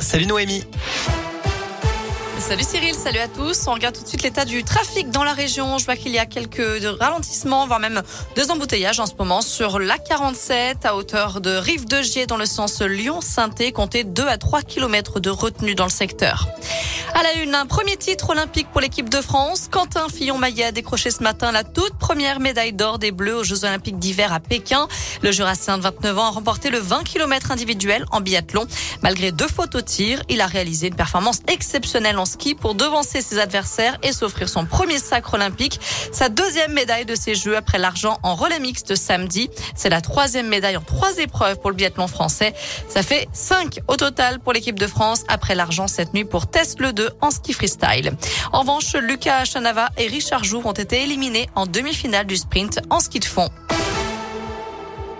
Salut Noémie. Salut Cyril, salut à tous. On regarde tout de suite l'état du trafic dans la région. Je vois qu'il y a quelques ralentissements, voire même deux embouteillages en ce moment sur la 47 à hauteur de Rive de Gier dans le sens Lyon-Sainté. Comptez 2 à 3 km de retenue dans le secteur. À la une, un premier titre olympique pour l'équipe de France. Quentin Fillon-Maillet a décroché ce matin la toute première médaille d'or des Bleus aux Jeux olympiques d'hiver à Pékin. Le Jurassien de 29 ans a remporté le 20 km individuel en biathlon. Malgré deux fautes au tir, il a réalisé une performance exceptionnelle en ski pour devancer ses adversaires et s'offrir son premier sacre olympique. Sa deuxième médaille de ces Jeux après l'argent en relais mixte samedi. C'est la troisième médaille en trois épreuves pour le biathlon français. Ça fait cinq au total pour l'équipe de France après l'argent cette nuit pour Test le 2 en ski freestyle. En revanche, Lucas Chanava et Richard Jour ont été éliminés en demi-finale du sprint en ski de fond.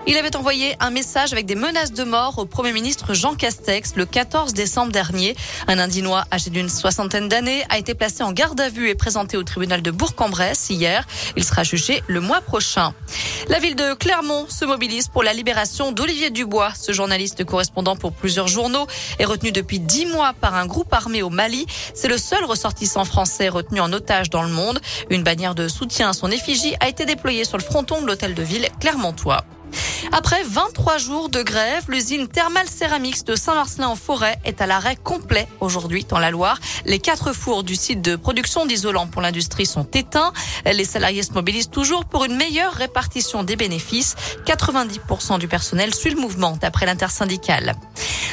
Il avait envoyé un message avec des menaces de mort au Premier ministre Jean Castex le 14 décembre dernier. Un Indinois âgé d'une soixantaine d'années a été placé en garde à vue et présenté au tribunal de Bourg-en-Bresse hier. Il sera jugé le mois prochain. La ville de Clermont se mobilise pour la libération d'Olivier Dubois. Ce journaliste correspondant pour plusieurs journaux est retenu depuis dix mois par un groupe armé au Mali. C'est le seul ressortissant français retenu en otage dans le monde. Une bannière de soutien à son effigie a été déployée sur le fronton de l'hôtel de ville clermontois. Après 23 jours de grève, l'usine Thermal Céramics de Saint-Marcelin en forêt est à l'arrêt complet aujourd'hui dans la Loire. Les quatre fours du site de production d'isolants pour l'industrie sont éteints. Les salariés se mobilisent toujours pour une meilleure répartition des bénéfices. 90% du personnel suit le mouvement d'après l'intersyndicale.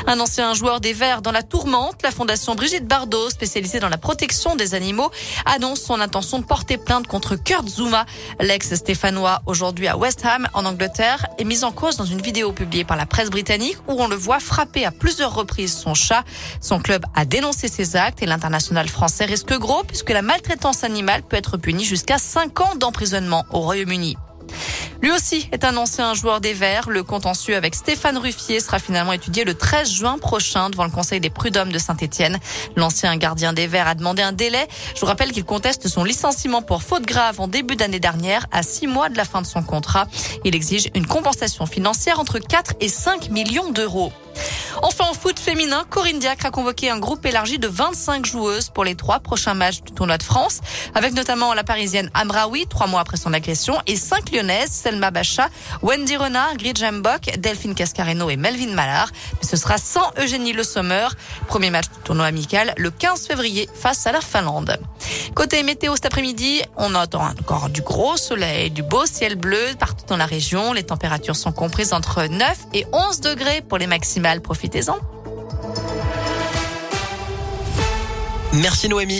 Un ancien joueur des Verts dans la tourmente, la fondation Brigitte Bardot, spécialisée dans la protection des animaux, annonce son intention de porter plainte contre Kurt Zuma, l'ex-stéphanois aujourd'hui à West Ham en Angleterre, est mis en cause dans une vidéo publiée par la presse britannique où on le voit frapper à plusieurs reprises son chat. Son club a dénoncé ces actes et l'international français risque gros puisque la maltraitance animale peut être punie jusqu'à 5 ans d'emprisonnement au Royaume-Uni. Lui aussi est un ancien joueur des Verts. Le contentieux avec Stéphane Ruffier sera finalement étudié le 13 juin prochain devant le Conseil des prud'hommes de Saint-Etienne. L'ancien gardien des Verts a demandé un délai. Je vous rappelle qu'il conteste son licenciement pour faute grave en début d'année dernière à six mois de la fin de son contrat. Il exige une compensation financière entre 4 et 5 millions d'euros. Foot féminin, Corinne Diacre a convoqué un groupe élargi de 25 joueuses pour les trois prochains matchs du tournoi de France, avec notamment la parisienne Amraoui, trois mois après son agression, et cinq lyonnaises, Selma Bacha, Wendy Renard, Grid Bock, Delphine Cascareno et Melvin Mallard. Mais ce sera sans Eugénie Le Sommer. Premier match du tournoi amical le 15 février face à la Finlande. Côté météo cet après-midi, on attend encore du gros soleil, du beau ciel bleu partout dans la région. Les températures sont comprises entre 9 et 11 degrés pour les maximales. Profitez-en. Merci Noémie.